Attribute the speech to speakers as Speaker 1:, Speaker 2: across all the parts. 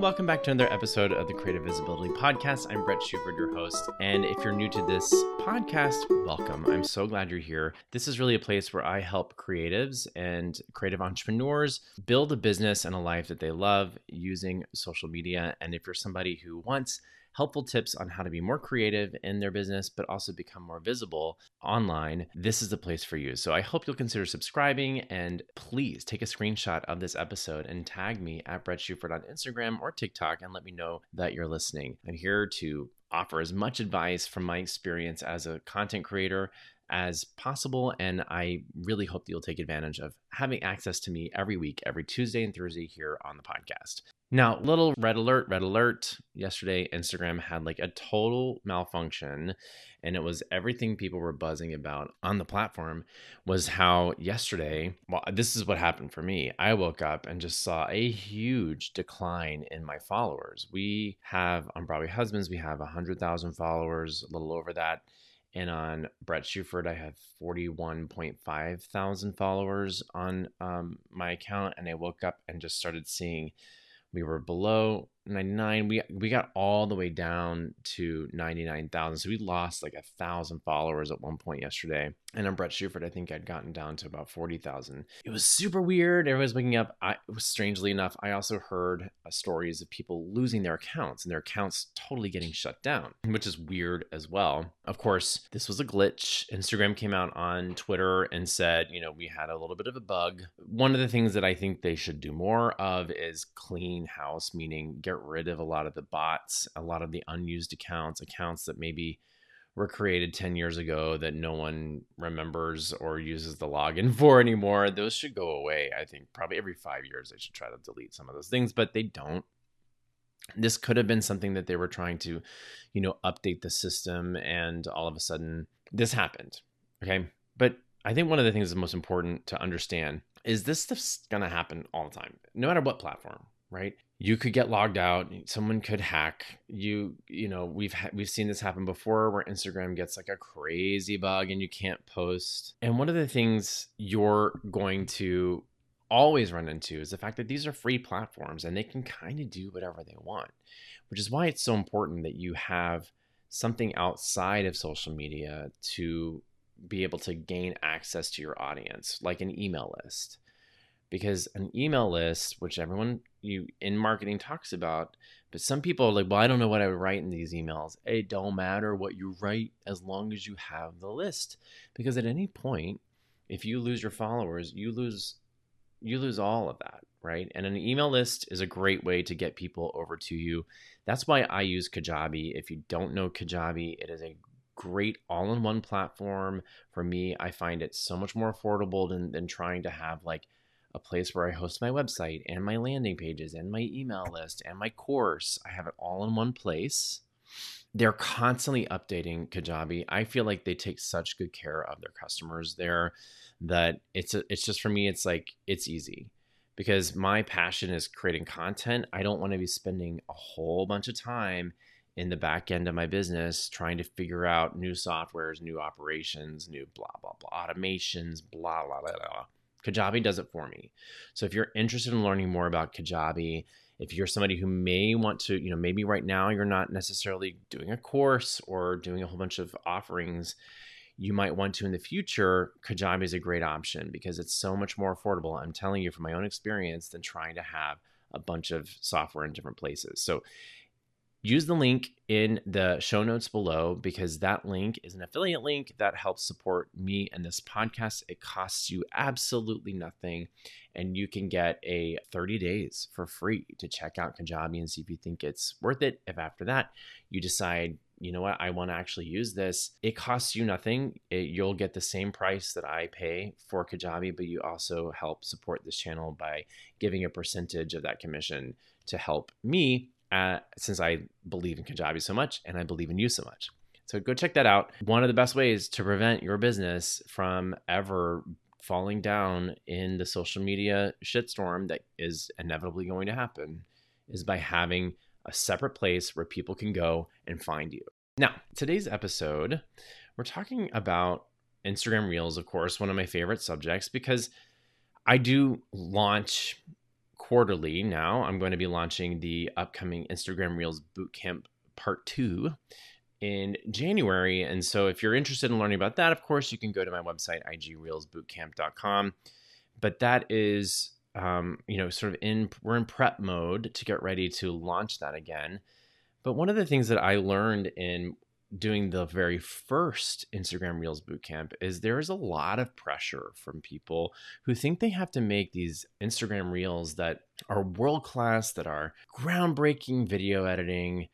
Speaker 1: Welcome back to another episode of the CreatiVisibility Podcast. I'm Bret Shuford, your host. And if you're new to this podcast, welcome. I'm so glad you're here. This is really a place where I help creatives and creative entrepreneurs build a business and a life that they love using social media. And if you're somebody who wants helpful tips on how to be more creative in their business, but also become more visible online, this is the place for you. So I hope you'll consider subscribing and please take a screenshot of this episode and tag me at Bret Shuford on Instagram or TikTok and let me know that you're listening. I'm here to offer as much advice from my experience as a content creator as possible. And I really hope that you'll take advantage of having access to me every week, every Tuesday and Thursday here on the podcast. Now, little red alert, red alert. Yesterday, Instagram had like a total malfunction, and it was everything people were buzzing about on the platform. Was how yesterday, well, this is what happened for me. I woke up and just saw a huge decline in my followers. We have on Broadway Husbands, we have 100,000 followers, a little over that. And on Bret Shuford, I have 41.5 thousand followers on um, my account. And I woke up and just started seeing we were below 99 we we got all the way down to 99,000 so we lost like a thousand followers at one point yesterday. And on Bret Shuford I think I'd gotten down to about 40,000 it was super weird. Everyone was waking up. I strangely enough I also heard uh, stories of people losing their accounts and their accounts totally getting shut down which is weird as well. Of course this was a glitch. Instagram came out on Twitter and said you know we had a little bit of a bug. One of the things that I think they should do more of is clean house meaning get get rid of a lot of the bots, a lot of the unused accounts, accounts that maybe were created 10 years ago that no one remembers or uses the login for anymore. Those should go away. I think probably every five years they should try to delete some of those things, but they don't. This could have been something that they were trying to, you know, update the system, and all of a sudden this happened. Okay. But I think one of the things that's most important to understand is this stuff's going to happen all the time, no matter what platform, right? You could get logged out someone could hack you you know we've ha- we've seen this happen before where instagram gets like a crazy bug and you can't post. And one of the things you're going to always run into is the fact that these are free platforms and they can kind of do whatever they want which is why it's so important that you have something outside of social media to be able to gain access to your audience like an email list because an email list, which everyone you in marketing talks about, but some people are like, well, I don't know what I would write in these emails. It don't matter what you write as long as you have the list. Because at any point, if you lose your followers, you lose you lose all of that, right? And an email list is a great way to get people over to you. That's why I use Kajabi. If you don't know Kajabi, it is a great all-in-one platform. For me, I find it so much more affordable than, than trying to have like a place where I host my website and my landing pages and my email list and my course. I have it all in one place. They're constantly updating Kajabi. I feel like they take such good care of their customers there that it's a, it's just for me it's like it's easy because my passion is creating content. I don't want to be spending a whole bunch of time in the back end of my business trying to figure out new softwares, new operations, new blah blah blah automations, blah blah blah blah. Kajabi does it for me. So if you're interested in learning more about Kajabi, if you're somebody who may want to, you know, maybe right now you're not necessarily doing a course or doing a whole bunch of offerings, you might want to in the future, Kajabi is a great option because it's so much more affordable. I'm telling you from my own experience than trying to have a bunch of software in different places. So use the link in the show notes below because that link is an affiliate link that helps support me and this podcast. It costs you absolutely nothing, and you can get a 30 days for free to check out Kajabi and see if you think it's worth it. If after that you decide, you know what, I want to actually use this, it costs you nothing. It, you'll get the same price that I pay for Kajabi, but you also help support this channel by giving a percentage of that commission to help me since I believe in Kajabi so much and I believe in you so much. So go check that out. One of the best ways to prevent your business from ever falling down in the social media shitstorm that is inevitably going to happen is by having a separate place where people can go and find you. Now, today's episode, we're talking about Instagram Reels, of course, one of my favorite subjects because I do launch quarterly now, I'm going to be launching the upcoming Instagram Reels Bootcamp Part 2 in January. And so if you're interested in learning about that, of course, you can go to my website, igreelsbootcamp.com. But that is, um, you know, sort of in, we're in prep mode to get ready to launch that again. But one of the things that I learned in doing the very first Instagram Reels bootcamp is there is a lot of pressure from people who think they have to make these Instagram Reels that are world class, that are groundbreaking video editing,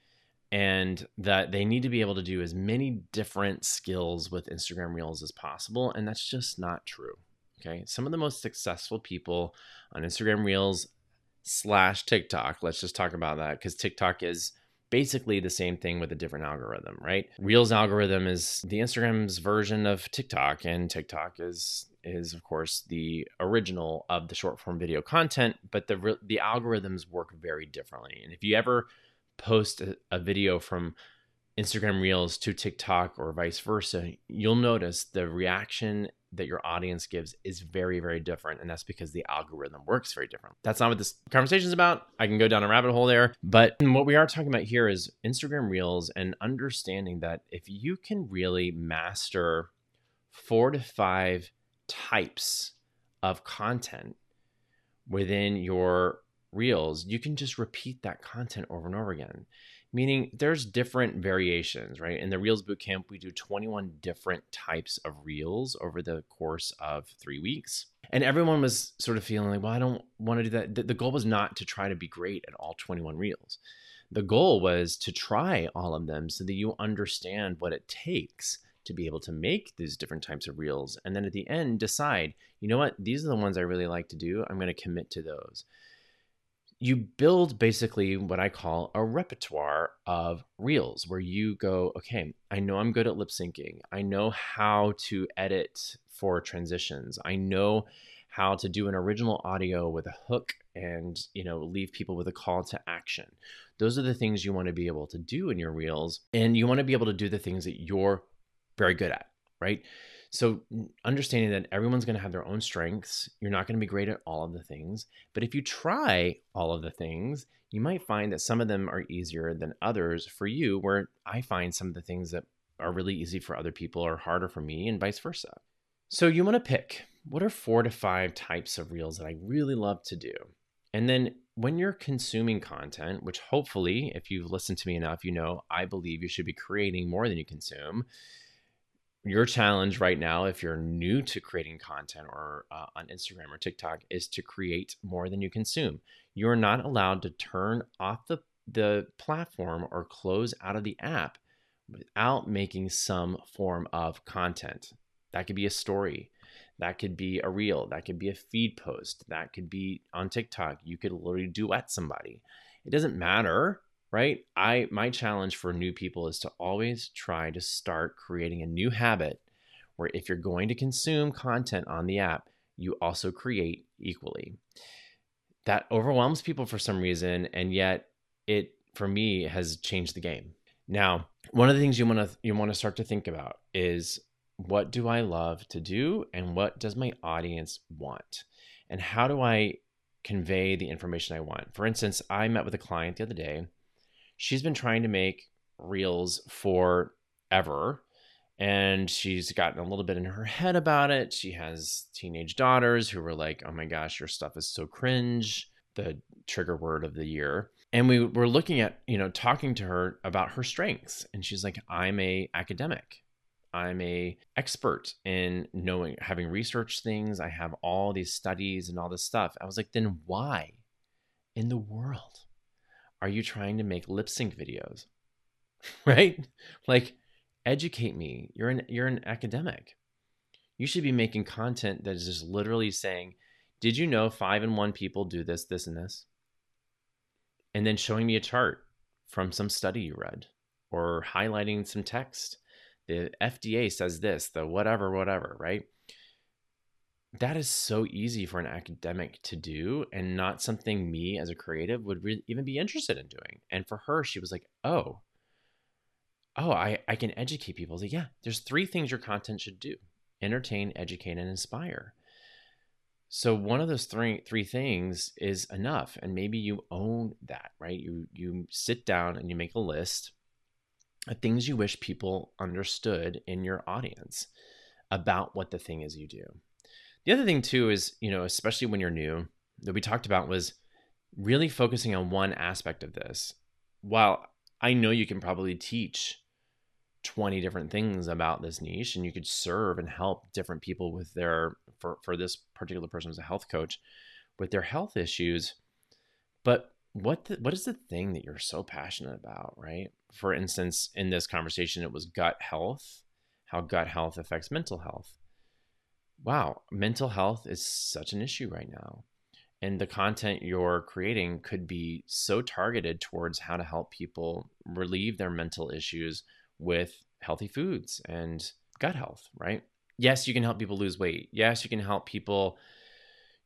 Speaker 1: and that they need to be able to do as many different skills with Instagram Reels as possible. And that's just not true. Okay. Some of the most successful people on Instagram Reels slash TikTok, let's just talk about that because TikTok is basically the same thing with a different algorithm, right? Reels algorithm is the Instagram's version of TikTok, and TikTok is is of course the original of the short form video content, but the the algorithms work very differently. And if you ever post a, a video from Instagram Reels to TikTok or vice versa, you'll notice the reaction that your audience gives is very, very different. And that's because the algorithm works very different. That's not what this conversation is about. I can go down a rabbit hole there. But what we are talking about here is Instagram Reels and understanding that if you can really master four to five types of content within your Reels, you can just repeat that content over and over again meaning there's different variations, right? In the Reels Bootcamp, we do 21 different types of Reels over the course of three weeks. And everyone was sort of feeling like, well, I don't want to do that. The goal was not to try to be great at all 21 Reels. The goal was to try all of them so that you understand what it takes to be able to make these different types of reels. And then at the end, decide, you know what, these are the ones I really like to do. I'm going to commit to those you build basically what I call a repertoire of reels where you go, okay, I know I'm good at lip syncing. I know how to edit for transitions. I know how to do an original audio with a hook and, you know, leave people with a call to action. Those are the things you want to be able to do in your reels and you want to be able to do the things that you're very good at, right? So, understanding that everyone's going to have their own strengths, you're not going to be great at all of the things. But if you try all of the things, you might find that some of them are easier than others for you, where I find some of the things that are really easy for other people are harder for me, and vice versa. So, you want to pick what are four to five types of reels that I really love to do. And then when you're consuming content, which hopefully, if you've listened to me enough, you know I believe you should be creating more than you consume your challenge right now, if you're new to creating content or uh, on Instagram or TikTok, is to create more than you consume. You're not allowed to turn off the, the platform or close out of the app without making some form of content. That could be a story, that could be a reel, that could be a feed post, that could be on TikTok. You could literally duet somebody. It doesn't matter right? I my challenge for new people is to always try to start creating a new habit where if you're going to consume content on the app, you also create equally. That overwhelms people for some reason and yet it for me has changed the game. Now, one of the things you want to you want to start to think about is what do I love to do and what does my audience want? And how do I convey the information I want? For instance, I met with a client the other day she's been trying to make reels forever and she's gotten a little bit in her head about it. She has teenage daughters who were like, "Oh my gosh, your stuff is so cringe." The trigger word of the year. And we were looking at, you know, talking to her about her strengths and she's like, "I'm a academic. I'm a expert in knowing having researched things. I have all these studies and all this stuff." I was like, "Then why in the world are you trying to make lip sync videos? right? Like educate me. You're an you're an academic. You should be making content that is just literally saying, "Did you know 5 and 1 people do this, this and this?" And then showing me a chart from some study you read or highlighting some text. The FDA says this, the whatever whatever, right? That is so easy for an academic to do and not something me as a creative would re- even be interested in doing and for her she was like oh oh i i can educate people like yeah there's three things your content should do entertain educate and inspire So one of those three three things is enough and maybe you own that, right? You you sit down and you make a list of things you wish people understood in your audience about what the thing is you do. The other thing too is, you know, especially when you're new, that we talked about was really focusing on one aspect of this. While I know you can probably teach 20 different things about this niche and you could serve and help different people with their for for this particular person as a health coach with their health issues but what the, what is the thing that you're so passionate about right for instance in this conversation it was gut health how gut health affects mental health wow mental health is such an issue right now and the content you're creating could be so targeted towards how to help people relieve their mental issues with healthy foods and gut health, right? Yes, you can help people lose weight. Yes, you can help people,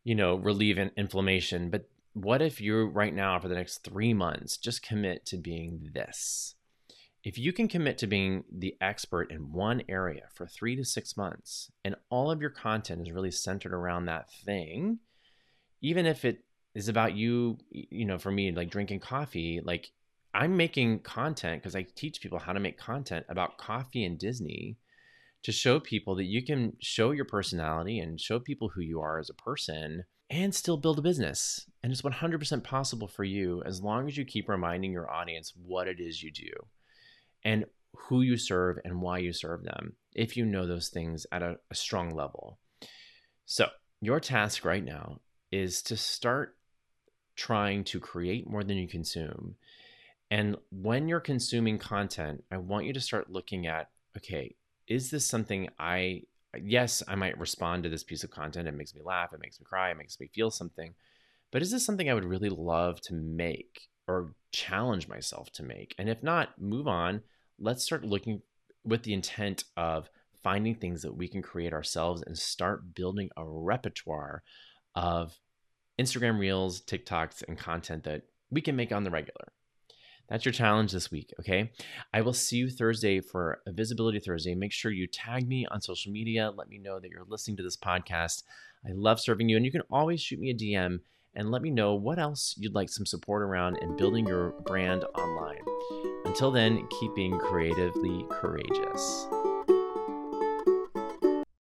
Speaker 1: you know, relieve inflammation. But what if you right now, for the next three months, just commit to being this? If you can commit to being the expert in one area for three to six months, and all of your content is really centered around that thing, even if it is about you, you know, for me, like drinking coffee, like I'm making content because I teach people how to make content about coffee and Disney to show people that you can show your personality and show people who you are as a person and still build a business. And it's 100% possible for you as long as you keep reminding your audience what it is you do and who you serve and why you serve them, if you know those things at a, a strong level. So, your task right now is to start trying to create more than you consume and when you're consuming content, I want you to start looking at okay, is this something I, yes, I might respond to this piece of content. It makes me laugh, it makes me cry, it makes me feel something. But is this something I would really love to make or challenge myself to make? And if not, move on. Let's start looking with the intent of finding things that we can create ourselves and start building a repertoire of Instagram reels, TikToks, and content that we can make on the regular. That's your challenge this week, okay? I will see you Thursday for a Visibility Thursday. Make sure you tag me on social media. Let me know that you're listening to this podcast. I love serving you, and you can always shoot me a DM and let me know what else you'd like some support around in building your brand online. Until then, keep being creatively courageous.